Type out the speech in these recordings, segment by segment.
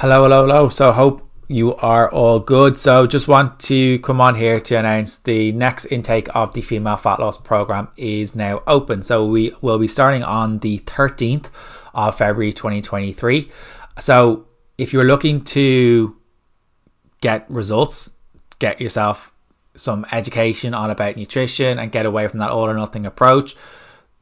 Hello, hello, hello. So, hope you are all good. So, just want to come on here to announce the next intake of the female fat loss program is now open. So, we will be starting on the 13th of February 2023. So, if you're looking to get results, get yourself some education on about nutrition and get away from that all or nothing approach,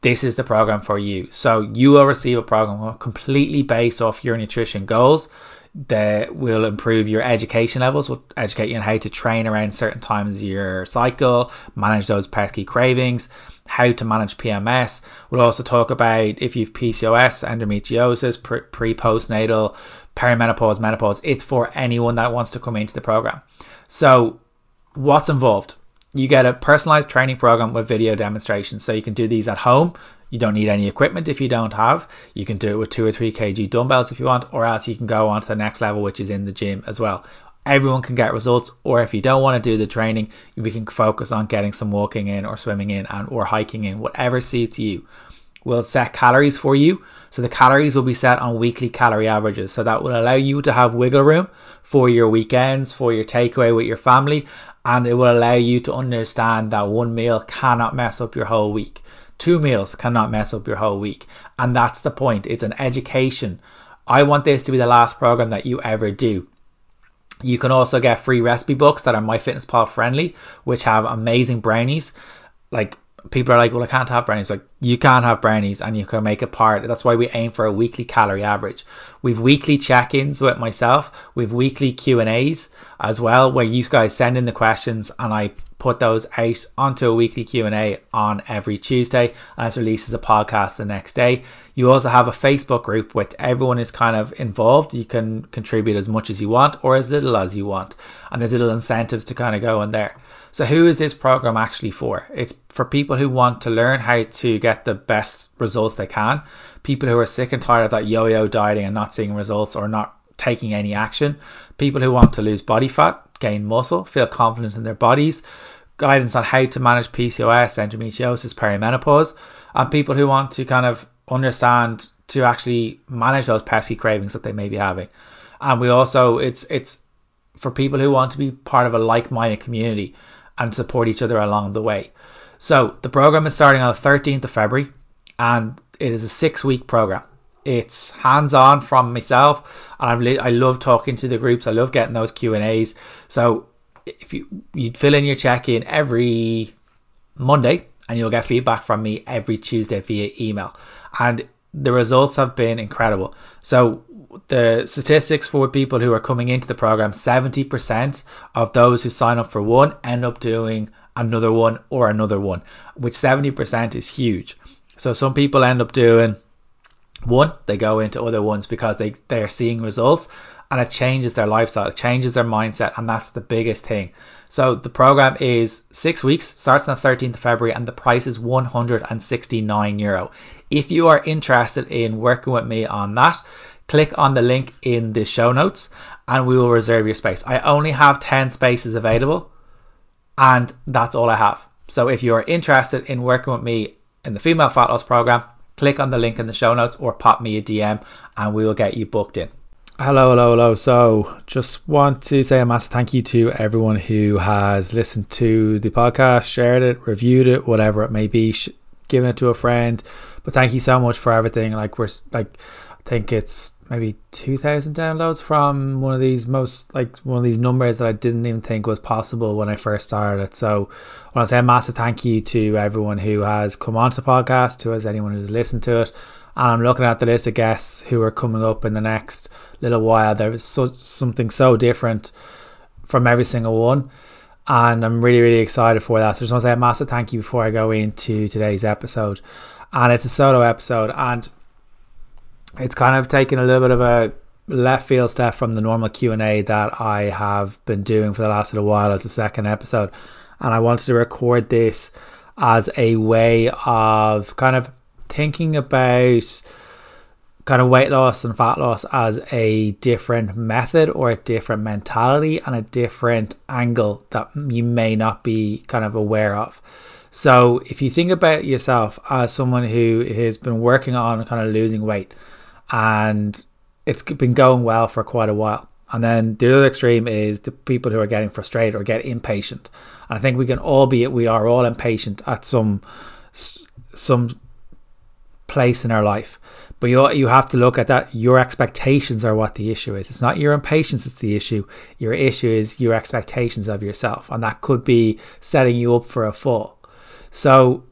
this is the program for you. So you will receive a program completely based off your nutrition goals that will improve your education levels, will educate you on how to train around certain times of your cycle, manage those pesky cravings, how to manage PMS. We'll also talk about if you've PCOS, endometriosis, pre postnatal, perimenopause, menopause. It's for anyone that wants to come into the program. So, what's involved? You get a personalized training program with video demonstrations. So, you can do these at home. You don't need any equipment if you don't have. You can do it with two or three kg dumbbells if you want, or else you can go on to the next level, which is in the gym as well. Everyone can get results, or if you don't want to do the training, we can focus on getting some walking in, or swimming in, and or hiking in, whatever suits you. We'll set calories for you. So the calories will be set on weekly calorie averages. So that will allow you to have wiggle room for your weekends, for your takeaway with your family, and it will allow you to understand that one meal cannot mess up your whole week. Two meals cannot mess up your whole week. And that's the point. It's an education. I want this to be the last program that you ever do. You can also get free recipe books that are MyFitnessPal friendly, which have amazing brownies. Like people are like, well, I can't have brownies. Like you can have brownies and you can make a part. That's why we aim for a weekly calorie average. We've weekly check-ins with myself. We've weekly Q and A's as well, where you guys send in the questions and I put those out onto a weekly Q and A on every Tuesday, and it's released as a podcast the next day. You also have a Facebook group with everyone is kind of involved. You can contribute as much as you want or as little as you want, and there's little incentives to kind of go in there. So, who is this program actually for? It's for people who want to learn how to get the best results they can, people who are sick and tired of that yo yo dieting and not seeing results or not taking any action, people who want to lose body fat, gain muscle, feel confident in their bodies, guidance on how to manage PCOS, endometriosis, perimenopause, and people who want to kind of understand to actually manage those pesky cravings that they may be having. And we also, it's it's for people who want to be part of a like-minded community and support each other along the way. So the program is starting on the 13th of February and it is a six week program. It's hands on from myself and I love talking to the groups. I love getting those Q and A's. So if you you fill in your check in every Monday and you'll get feedback from me every Tuesday via email. And the results have been incredible. So the statistics for people who are coming into the program 70% of those who sign up for one end up doing another one or another one which 70% is huge. So some people end up doing one they go into other ones because they they are seeing results and it changes their lifestyle it changes their mindset and that's the biggest thing. So the program is six weeks starts on the 13th of february and the price is 169 euro. If you are interested in working with me on that click on the link in the show notes and we will reserve your space. I only have 10 spaces available and that's all I have. So if you are interested in working with me in the female fat loss program, click on the link in the show notes or pop me a DM and we will get you booked in. Hello, hello, hello. So, just want to say a massive thank you to everyone who has listened to the podcast, shared it, reviewed it, whatever it may be, sh- given it to a friend. But thank you so much for everything. Like, we're like, I think it's maybe 2000 downloads from one of these most like one of these numbers that I didn't even think was possible when I first started. So I want to say a massive thank you to everyone who has come onto the podcast to as anyone who's listened to it. And I'm looking at the list of guests who are coming up in the next little while. There is so, something so different from every single one. And I'm really really excited for that. So I just want to say a massive thank you before I go into today's episode. And it's a solo episode. And it's kind of taken a little bit of a left field step from the normal Q&A that I have been doing for the last little while as a second episode and I wanted to record this as a way of kind of thinking about kind of weight loss and fat loss as a different method or a different mentality and a different angle that you may not be kind of aware of. So if you think about yourself as someone who has been working on kind of losing weight and it's been going well for quite a while. And then the other extreme is the people who are getting frustrated or get impatient. And I think we can all be we are all impatient at some some place in our life. But you you have to look at that. Your expectations are what the issue is. It's not your impatience that's the issue. Your issue is your expectations of yourself, and that could be setting you up for a fall. So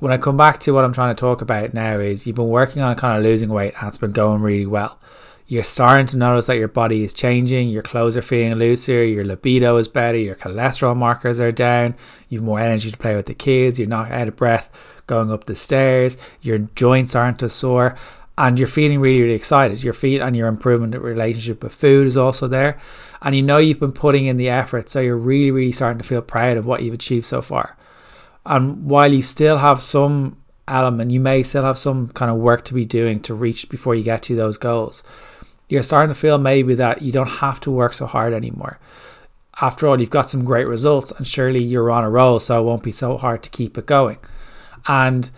when I come back to what I'm trying to talk about now is you've been working on kind of losing weight and it's been going really well. You're starting to notice that your body is changing, your clothes are feeling looser, your libido is better, your cholesterol markers are down, you've more energy to play with the kids, you're not out of breath going up the stairs, your joints aren't as sore, and you're feeling really, really excited. Your feet and your improvement in relationship with food is also there. And you know you've been putting in the effort, so you're really, really starting to feel proud of what you've achieved so far. And while you still have some element, you may still have some kind of work to be doing to reach before you get to those goals. You're starting to feel maybe that you don't have to work so hard anymore. After all, you've got some great results, and surely you're on a roll, so it won't be so hard to keep it going. And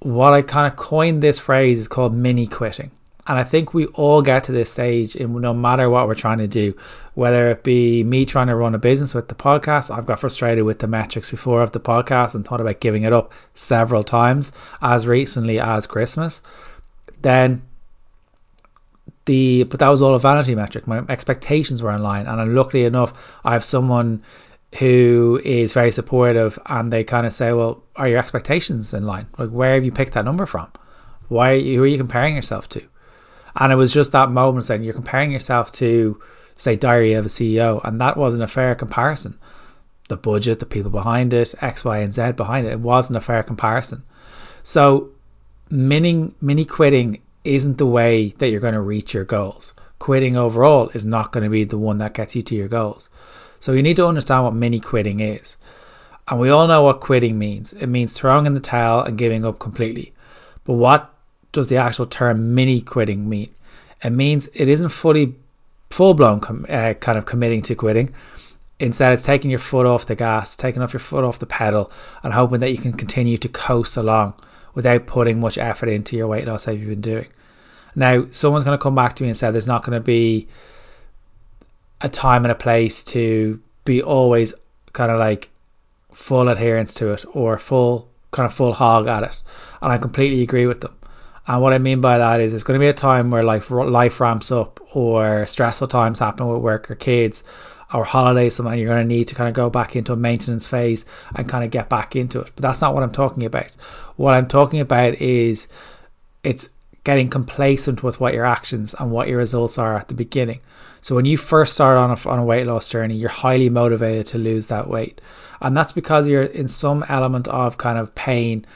what I kind of coined this phrase is called mini quitting. And I think we all get to this stage in no matter what we're trying to do, whether it be me trying to run a business with the podcast. I've got frustrated with the metrics before of the podcast and thought about giving it up several times as recently as Christmas. Then the but that was all a vanity metric. My expectations were in line, and luckily enough, I have someone who is very supportive, and they kind of say, "Well, are your expectations in line? Like, where have you picked that number from? Why? Who are you comparing yourself to?" And it was just that moment saying you're comparing yourself to, say, Diary of a CEO, and that wasn't a fair comparison. The budget, the people behind it, X, Y, and Z behind it, it wasn't a fair comparison. So, mini mini quitting isn't the way that you're going to reach your goals. Quitting overall is not going to be the one that gets you to your goals. So you need to understand what mini quitting is. And we all know what quitting means. It means throwing in the towel and giving up completely. But what does the actual term mini quitting mean? It means it isn't fully full blown com- uh, kind of committing to quitting. Instead, it's taking your foot off the gas, taking off your foot off the pedal, and hoping that you can continue to coast along without putting much effort into your weight loss that you've been doing. Now, someone's going to come back to me and say there's not going to be a time and a place to be always kind of like full adherence to it or full kind of full hog at it. And I completely agree with them. And what I mean by that is it's going to be a time where life life ramps up or stressful times happen with work or kids or holidays, something you're going to need to kind of go back into a maintenance phase and kind of get back into it. But that's not what I'm talking about. What I'm talking about is it's getting complacent with what your actions and what your results are at the beginning. So when you first start on a, on a weight loss journey, you're highly motivated to lose that weight. And that's because you're in some element of kind of pain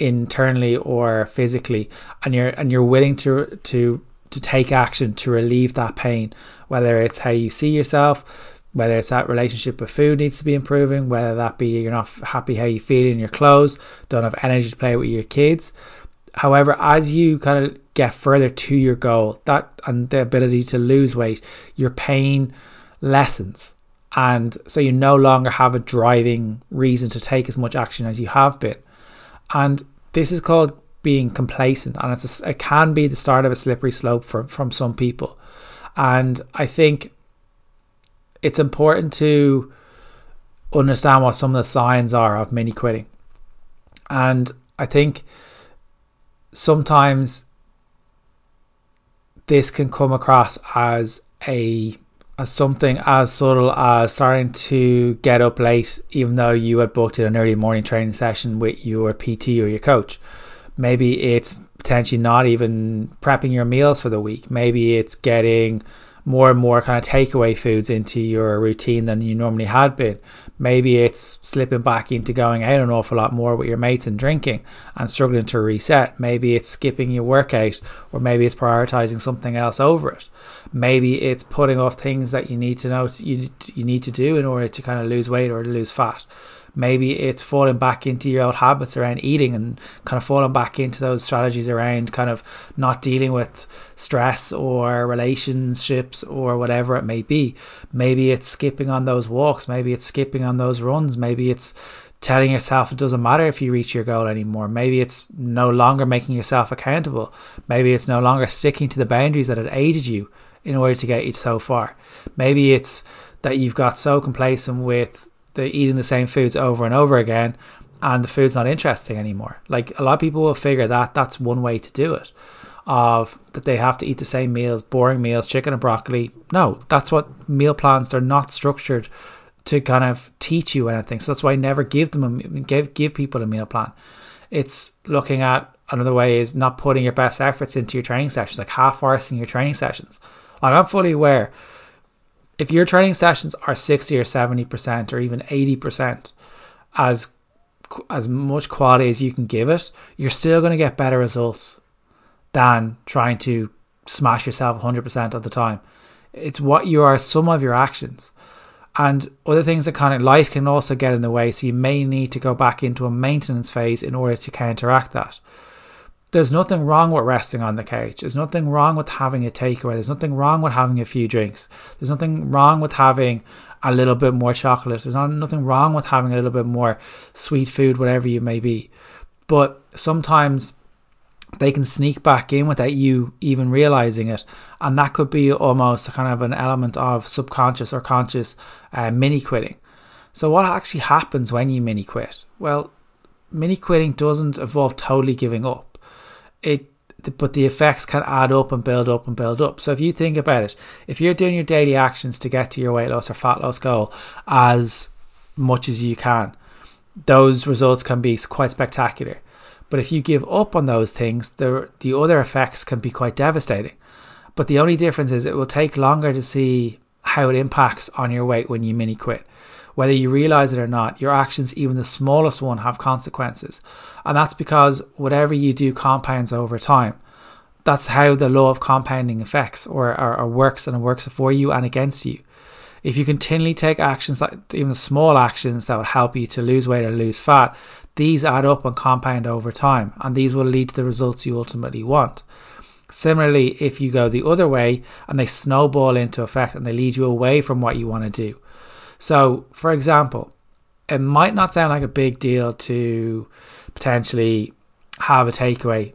internally or physically and you're and you're willing to to to take action to relieve that pain, whether it's how you see yourself, whether it's that relationship with food needs to be improving, whether that be you're not happy how you feel in your clothes, don't have energy to play with your kids. However, as you kind of get further to your goal, that and the ability to lose weight, your pain lessens. And so you no longer have a driving reason to take as much action as you have been. And this is called being complacent, and it's a, it can be the start of a slippery slope for, from some people. And I think it's important to understand what some of the signs are of mini quitting. And I think sometimes this can come across as a something as subtle as starting to get up late, even though you had booked an early morning training session with your PT or your coach. Maybe it's potentially not even prepping your meals for the week. Maybe it's getting more and more kind of takeaway foods into your routine than you normally had been. Maybe it's slipping back into going out an awful lot more with your mates and drinking and struggling to reset. Maybe it's skipping your workout or maybe it's prioritizing something else over it. Maybe it's putting off things that you need to know you, you need to do in order to kind of lose weight or to lose fat. Maybe it's falling back into your old habits around eating and kind of falling back into those strategies around kind of not dealing with stress or relationships or whatever it may be. Maybe it's skipping on those walks. Maybe it's skipping on those runs. Maybe it's telling yourself it doesn't matter if you reach your goal anymore. Maybe it's no longer making yourself accountable. Maybe it's no longer sticking to the boundaries that had aided you in order to get you so far. Maybe it's that you've got so complacent with the eating the same foods over and over again and the food's not interesting anymore. Like a lot of people will figure that that's one way to do it. Of that they have to eat the same meals, boring meals, chicken and broccoli. No, that's what meal plans they're not structured to kind of teach you anything. So that's why I never give them a give give people a meal plan. It's looking at another way is not putting your best efforts into your training sessions, like half arsing your training sessions. Like I'm fully aware if your training sessions are 60 or 70% or even 80% as as much quality as you can give it, you're still going to get better results than trying to smash yourself 100% of the time. It's what you are, some of your actions. And other things that kind of life can also get in the way. So you may need to go back into a maintenance phase in order to counteract that there's nothing wrong with resting on the couch. There's nothing wrong with having a takeaway. There's nothing wrong with having a few drinks. There's nothing wrong with having a little bit more chocolate. There's not, nothing wrong with having a little bit more sweet food, whatever you may be. But sometimes they can sneak back in without you even realizing it. And that could be almost kind of an element of subconscious or conscious uh, mini quitting. So, what actually happens when you mini quit? Well, mini quitting doesn't involve totally giving up it but the effects can add up and build up and build up. So if you think about it, if you're doing your daily actions to get to your weight loss or fat loss goal as much as you can, those results can be quite spectacular. But if you give up on those things, the the other effects can be quite devastating. But the only difference is it will take longer to see how it impacts on your weight when you mini quit. Whether you realize it or not, your actions, even the smallest one, have consequences. And that's because whatever you do compounds over time. That's how the law of compounding affects or, or, or works and it works for you and against you. If you continually take actions like even small actions that would help you to lose weight or lose fat, these add up and compound over time, and these will lead to the results you ultimately want. Similarly, if you go the other way and they snowball into effect and they lead you away from what you want to do, so, for example, it might not sound like a big deal to potentially have a takeaway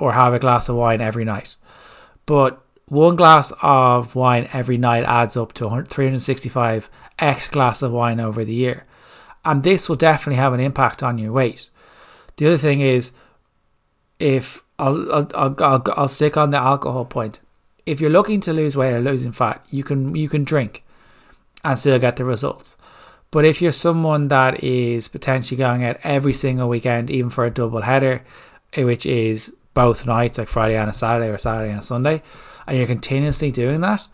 or have a glass of wine every night, but one glass of wine every night adds up to 365 x glass of wine over the year. And this will definitely have an impact on your weight. The other thing is, if I'll, I'll, I'll, I'll stick on the alcohol point. If you're looking to lose weight or losing fat, you can you can drink and still get the results. But if you're someone that is potentially going out every single weekend, even for a double header, eh, which is both nights, like Friday and a Saturday or Saturday and Sunday, and you're continuously doing that,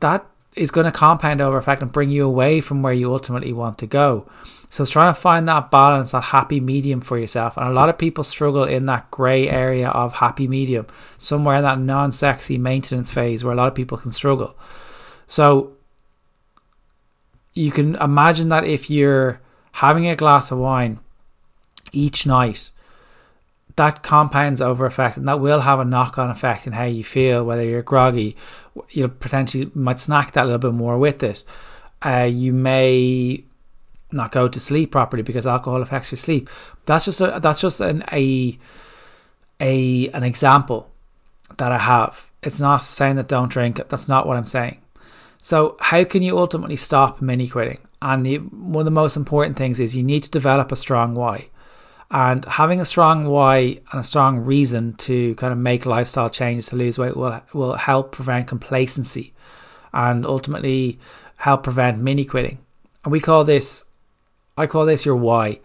that is going to compound over effect and bring you away from where you ultimately want to go. So it's trying to find that balance, that happy medium for yourself. And a lot of people struggle in that grey area of happy medium, somewhere in that non sexy maintenance phase where a lot of people can struggle. So you can imagine that if you're having a glass of wine each night, that compounds over effect and that will have a knock on effect in how you feel, whether you're groggy, you'll potentially might snack that a little bit more with it. Uh, you may not go to sleep properly because alcohol affects your sleep. That's just a, that's just an a a an example that I have. It's not saying that don't drink. That's not what I'm saying. So, how can you ultimately stop mini quitting? And the, one of the most important things is you need to develop a strong why. And having a strong why and a strong reason to kind of make lifestyle changes to lose weight will will help prevent complacency and ultimately help prevent mini quitting. And we call this I call this your why.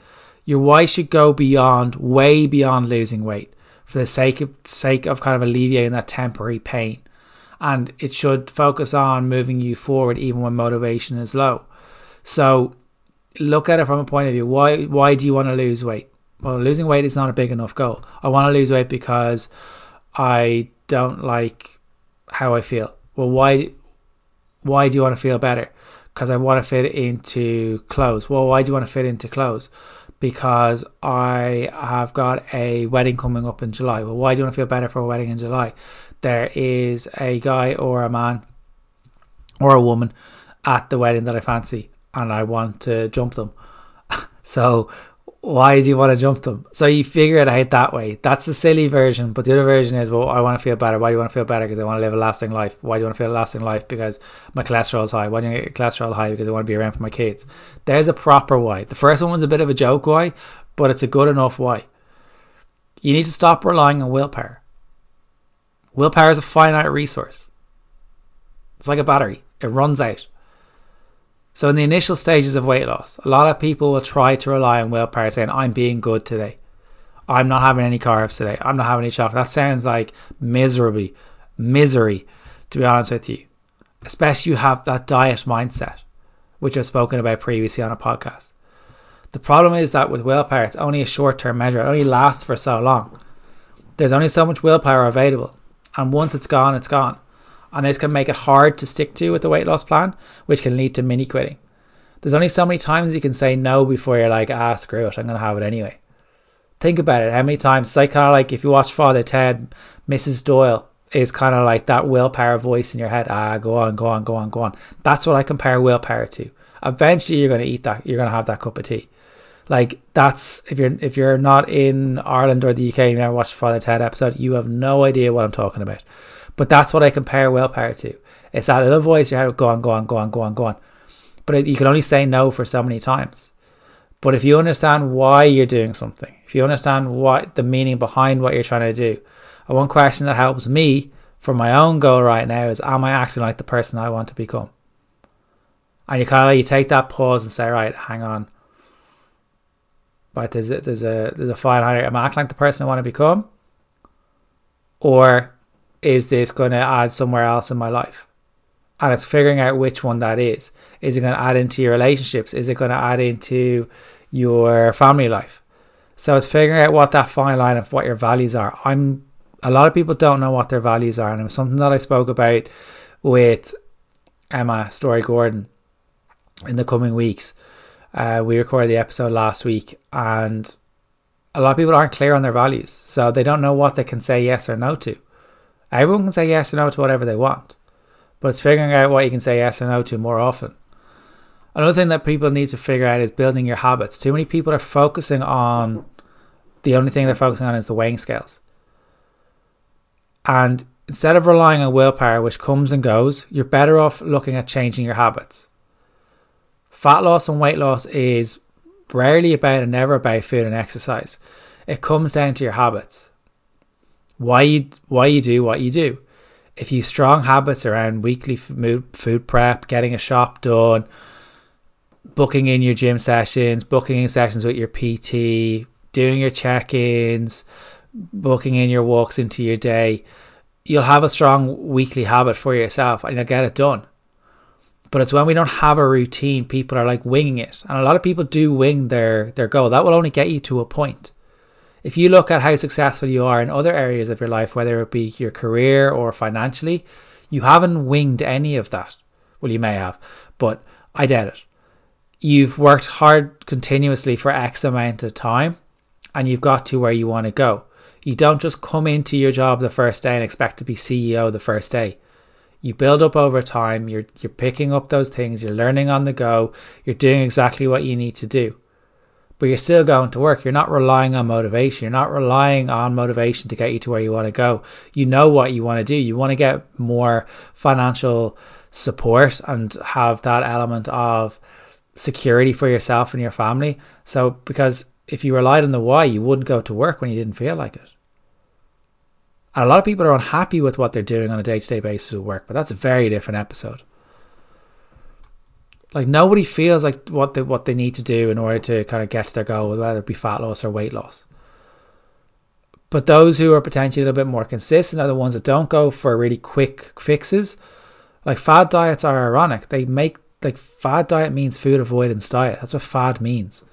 Your why should go beyond way beyond losing weight for the sake of sake of kind of alleviating that temporary pain and it should focus on moving you forward even when motivation is low. So look at it from a point of view. Why why do you want to lose weight? Well, losing weight is not a big enough goal. I want to lose weight because I don't like how I feel. Well, why why do you want to feel better? Because I want to fit into clothes. Well, why do you want to fit into clothes? Because I have got a wedding coming up in July. Well, why do you want to feel better for a wedding in July? There is a guy or a man or a woman at the wedding that I fancy and I want to jump them. So why do you want to jump them? So you figure it out that way. That's the silly version. But the other version is, well, I want to feel better. Why do you want to feel better? Because I want to live a lasting life. Why do you want to feel a lasting life? Because my cholesterol is high. Why do you get cholesterol high? Because I want to be around for my kids. There's a proper why. The first one was a bit of a joke why, but it's a good enough why. You need to stop relying on willpower. Willpower is a finite resource. It's like a battery. It runs out. So, in the initial stages of weight loss, a lot of people will try to rely on willpower saying, I'm being good today. I'm not having any carbs today. I'm not having any chocolate. That sounds like miserably, misery, to be honest with you. Especially you have that diet mindset, which I've spoken about previously on a podcast. The problem is that with willpower, it's only a short term measure. It only lasts for so long. There's only so much willpower available. And once it's gone, it's gone and this can make it hard to stick to with the weight loss plan, which can lead to mini quitting. There's only so many times you can say no before you're like, ah, screw it, I'm gonna have it anyway. Think about it. How many times? It's like kind of like if you watch Father Ted, Mrs. Doyle is kind of like that willpower voice in your head. Ah, go on, go on, go on, go on. That's what I compare willpower to. Eventually, you're gonna eat that. You're gonna have that cup of tea. Like that's if you're if you're not in Ireland or the UK, you never watched Father Ted episode, you have no idea what I'm talking about. But that's what I compare willpower to. It's that little voice you have, go on, go on, go on, go on, go on. But you can only say no for so many times. But if you understand why you're doing something, if you understand what the meaning behind what you're trying to do, and one question that helps me for my own goal right now is, am I acting like the person I want to become? And you kind of you take that pause and say, right, hang on. But there's a, there's a there's a fine line. Am I acting like the person I want to become, or is this going to add somewhere else in my life? And it's figuring out which one that is. Is it going to add into your relationships? Is it going to add into your family life? So it's figuring out what that fine line of what your values are. I'm a lot of people don't know what their values are, and it was something that I spoke about with Emma Storey-Gordon in the coming weeks. Uh, we recorded the episode last week, and a lot of people aren't clear on their values, so they don't know what they can say yes or no to. Everyone can say yes or no to whatever they want, but it's figuring out what you can say yes or no to more often. Another thing that people need to figure out is building your habits. Too many people are focusing on the only thing they're focusing on is the weighing scales. And instead of relying on willpower, which comes and goes, you're better off looking at changing your habits. Fat loss and weight loss is rarely about and never about food and exercise. It comes down to your habits why you why you do what you do. If you strong habits around weekly food prep, getting a shop done, booking in your gym sessions, booking in sessions with your PT, doing your check-ins, booking in your walks into your day, you'll have a strong weekly habit for yourself and you'll get it done. But it's when we don't have a routine, people are like winging it. And a lot of people do wing their, their goal. That will only get you to a point if you look at how successful you are in other areas of your life, whether it be your career or financially, you haven't winged any of that. Well, you may have, but I doubt it. You've worked hard continuously for X amount of time and you've got to where you want to go. You don't just come into your job the first day and expect to be CEO the first day. You build up over time, you're you're picking up those things, you're learning on the go, you're doing exactly what you need to do but you're still going to work. You're not relying on motivation. You're not relying on motivation to get you to where you want to go. You know what you want to do. You want to get more financial support and have that element of security for yourself and your family. So, because if you relied on the why, you wouldn't go to work when you didn't feel like it. And a lot of people are unhappy with what they're doing on a day to day basis at work, but that's a very different episode. Like nobody feels like what they what they need to do in order to kind of get to their goal, whether it be fat loss or weight loss. But those who are potentially a little bit more consistent are the ones that don't go for really quick fixes. Like fad diets are ironic. They make like fad diet means food avoidance diet. That's what fad means.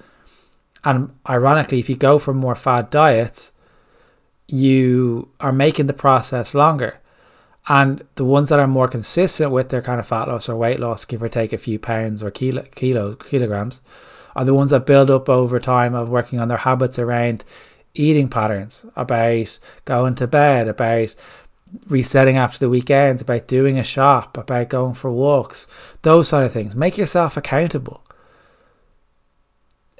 And ironically, if you go for more fad diets, you are making the process longer. And the ones that are more consistent with their kind of fat loss or weight loss, give or take a few pounds or kilo, kilo kilograms, are the ones that build up over time of working on their habits around eating patterns, about going to bed, about resetting after the weekends, about doing a shop, about going for walks, those sort of things. Make yourself accountable.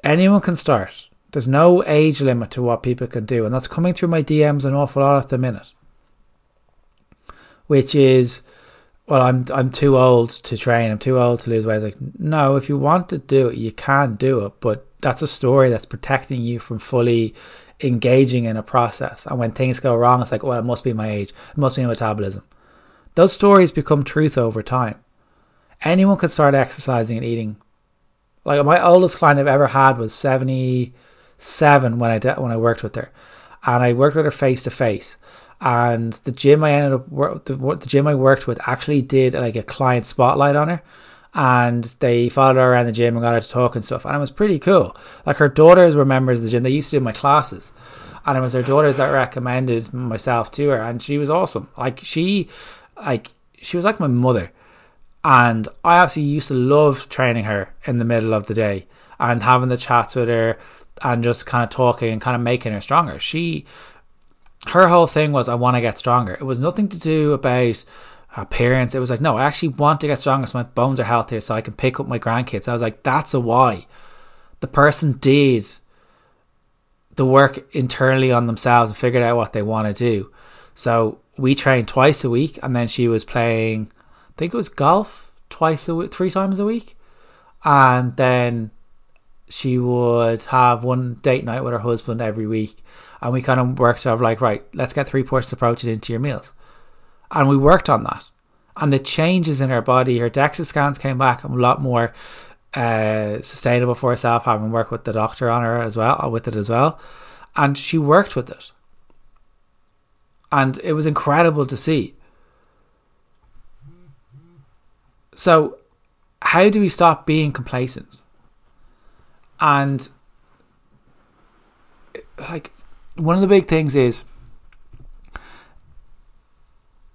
anyone can start. There's no age limit to what people can do, and that's coming through my DMs an awful lot at the minute. Which is, well, I'm I'm too old to train. I'm too old to lose weight. It's like, no, if you want to do it, you can do it, but that's a story that's protecting you from fully engaging in a process. And when things go wrong, it's like, well, it must be my age, it must be my metabolism. Those stories become truth over time. Anyone can start exercising and eating. Like my oldest client I've ever had was seventy seven when I de- when I worked with her, and I worked with her face to face. And the gym I ended up the, the gym I worked with actually did like a client spotlight on her, and they followed her around the gym and got her to talk and stuff, and it was pretty cool. Like her daughters were members of the gym; they used to do my classes, and it was her daughters that recommended myself to her, and she was awesome. Like she, like she was like my mother, and I actually used to love training her in the middle of the day and having the chats with her and just kind of talking and kind of making her stronger. She, her whole thing was, I want to get stronger. It was nothing to do about appearance. It was like, no, I actually want to get stronger so my bones are healthier so I can pick up my grandkids. I was like, that's a why. The person did the work internally on themselves and figured out what they want to do. So we trained twice a week, and then she was playing, I think it was golf twice a week, three times a week, and then she would have one date night with her husband every week, and we kind of worked out like, right, let's get three portions of protein into your meals, and we worked on that, and the changes in her body, her DEXA scans came back a lot more uh, sustainable for herself, having worked with the doctor on her as well, with it as well, and she worked with it, and it was incredible to see. So, how do we stop being complacent? And like one of the big things is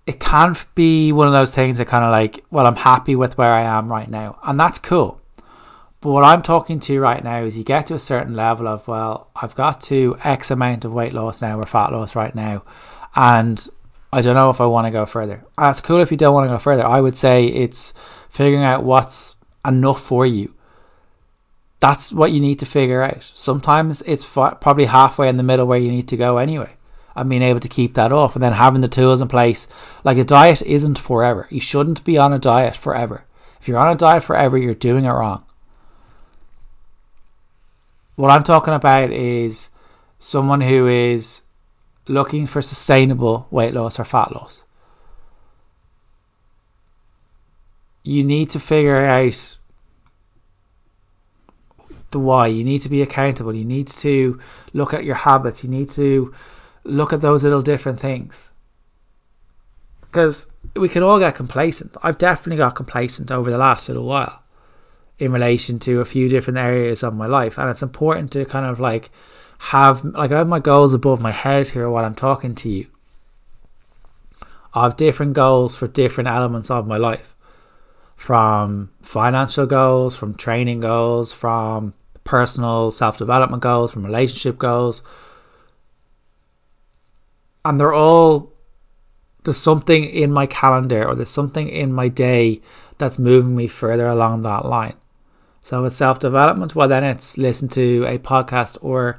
it can be one of those things that kind of like, well, I'm happy with where I am right now, and that's cool. But what I'm talking to right now is you get to a certain level of, well, I've got to X amount of weight loss now or fat loss right now, and I don't know if I want to go further. That's cool if you don't want to go further. I would say it's figuring out what's enough for you that's what you need to figure out. Sometimes it's probably halfway in the middle where you need to go anyway, and being able to keep that off, and then having the tools in place. Like a diet isn't forever. You shouldn't be on a diet forever. If you're on a diet forever, you're doing it wrong. What I'm talking about is someone who is looking for sustainable weight loss or fat loss. You need to figure out the why. You need to be accountable. You need to look at your habits. You need to look at those little different things. Because we can all get complacent. I've definitely got complacent over the last little while in relation to a few different areas of my life. And it's important to kind of like have, like, I have my goals above my head here while I'm talking to you. I have different goals for different elements of my life from financial goals, from training goals, from personal self development goals, from relationship goals. And they're all, there's something in my calendar or there's something in my day that's moving me further along that line. So with self development, well, then it's listen to a podcast or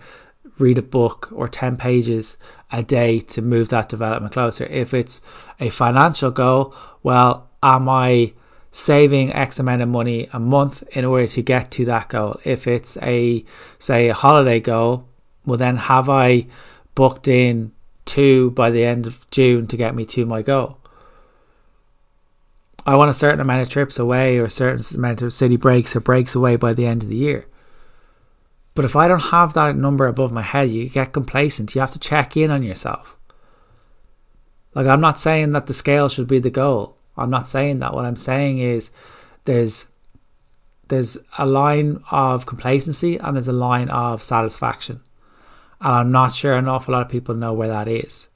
read a book or 10 pages a day to move that development closer. If it's a financial goal, well, am I saving X amount of money a month in order to get to that goal. If it's a, say, a holiday goal, well, then have I booked in two by the end of June to get me to my goal? I want a certain amount of trips away or a certain amount of city breaks or breaks away by the end of the year. But if I don't have that number above my head, you get complacent. You have to check in on yourself. Like, I'm not saying that the scale should be the goal. I'm not saying that. What I'm saying is there's there's a line of complacency and there's a line of satisfaction. And I'm not sure an awful lot of people know where that is.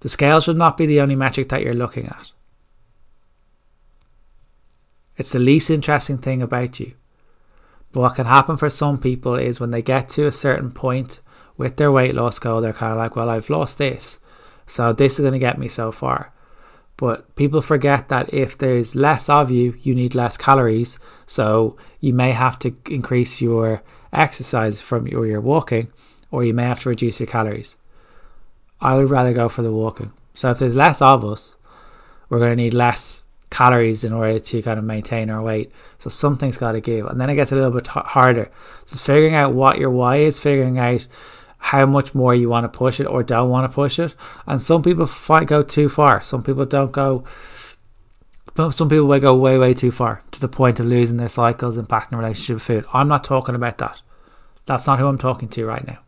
The scale should not be the only metric that you're looking at. It's the least interesting thing about you. But what can happen for some people is when they get to a certain point with their weight loss goal, they're kind of like, well, I've lost this. So this is going to get me so far. But people forget that if there's less of you, you need less calories. So you may have to increase your exercise from your, your walking, or you may have to reduce your calories. I would rather go for the walking. So if there's less of us, we're going to need less calories in order to kind of maintain our weight. So something's got to give. And then it gets a little bit harder. So it's figuring out what your why is, figuring out how much more you want to push it or don't want to push it. And some people fight go too far. Some people don't go. Some people will go way, way too far to the point of losing their cycles, impacting relationship with food. I'm not talking about that. That's not who I'm talking to right now.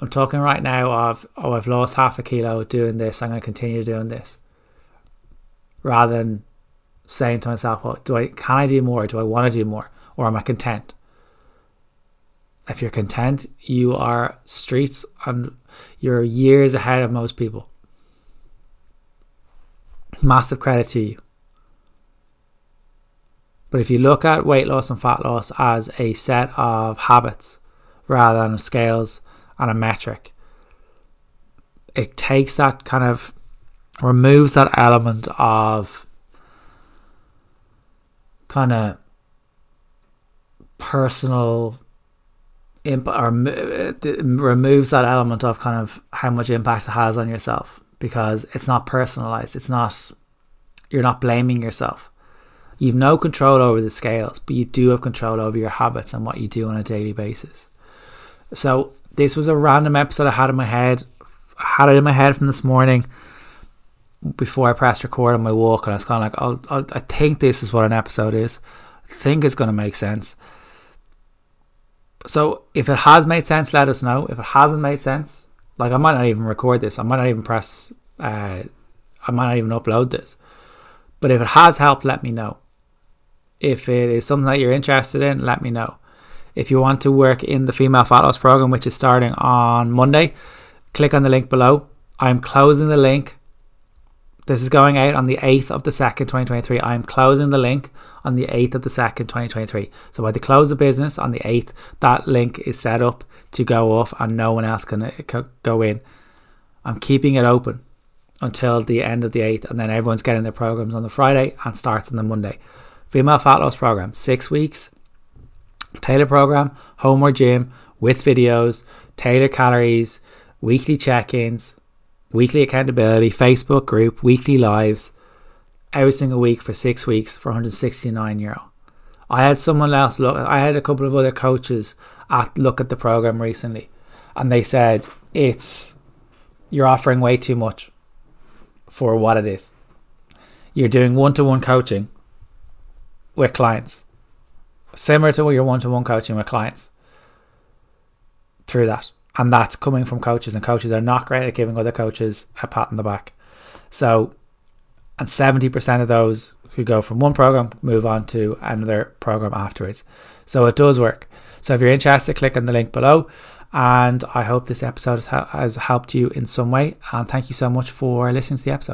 I'm talking right now of, oh, I've lost half a kilo doing this. I'm going to continue doing this. Rather than saying to myself, well, do I, can I do more? Do I want to do more? Or am I content? If you're content, you are streets and you're years ahead of most people. Massive credit to you. But if you look at weight loss and fat loss as a set of habits rather than scales and a metric. It takes that kind of removes that element of kind of personal impact or uh, removes that element of kind of how much impact it has on yourself because it's not personalized it's not you're not blaming yourself you've no control over the scales but you do have control over your habits and what you do on a daily basis so this was a random episode I had in my head. I had it in my head from this morning before I pressed record on my walk, and I was kind of like, I'll, I'll, I think this is what an episode is. I think it's going to make sense. So if it has made sense, let us know. If it hasn't made sense, like I might not even record this. I might not even press. Uh, I might not even upload this. But if it has helped, let me know. If it is something that you're interested in, let me know. If you want to work in the female fat loss program, which is starting on Monday, click on the link below. I'm closing the link. This is going out on the 8th of the 2nd, 2023. I'm closing the link on the 8th of the 2nd, 2023. So by the close of business on the 8th, that link is set up to go off and no one else can uh, go in. I'm keeping it open until the end of the 8th and then everyone's getting their programs on the Friday and starts on the Monday. Female fat loss program, six weeks, Tailor program, home or gym with videos, tailor calories, weekly check ins, weekly accountability, Facebook group, weekly lives, every single week for six weeks for 169 euro. I had someone else look, I had a couple of other coaches at look at the program recently, and they said it's you're offering way too much for what it is. You're doing one to one coaching with clients similar to what your one to one coaching with clients through that. And that's coming from coaches, and coaches are not great at giving other coaches a pat on the back. So, and 70% of those who go from one program move on to another program afterwards. So it does work. So if you're interested, click on the link below. And I hope this episode has helped you in some way. And thank you so much for listening to the episode.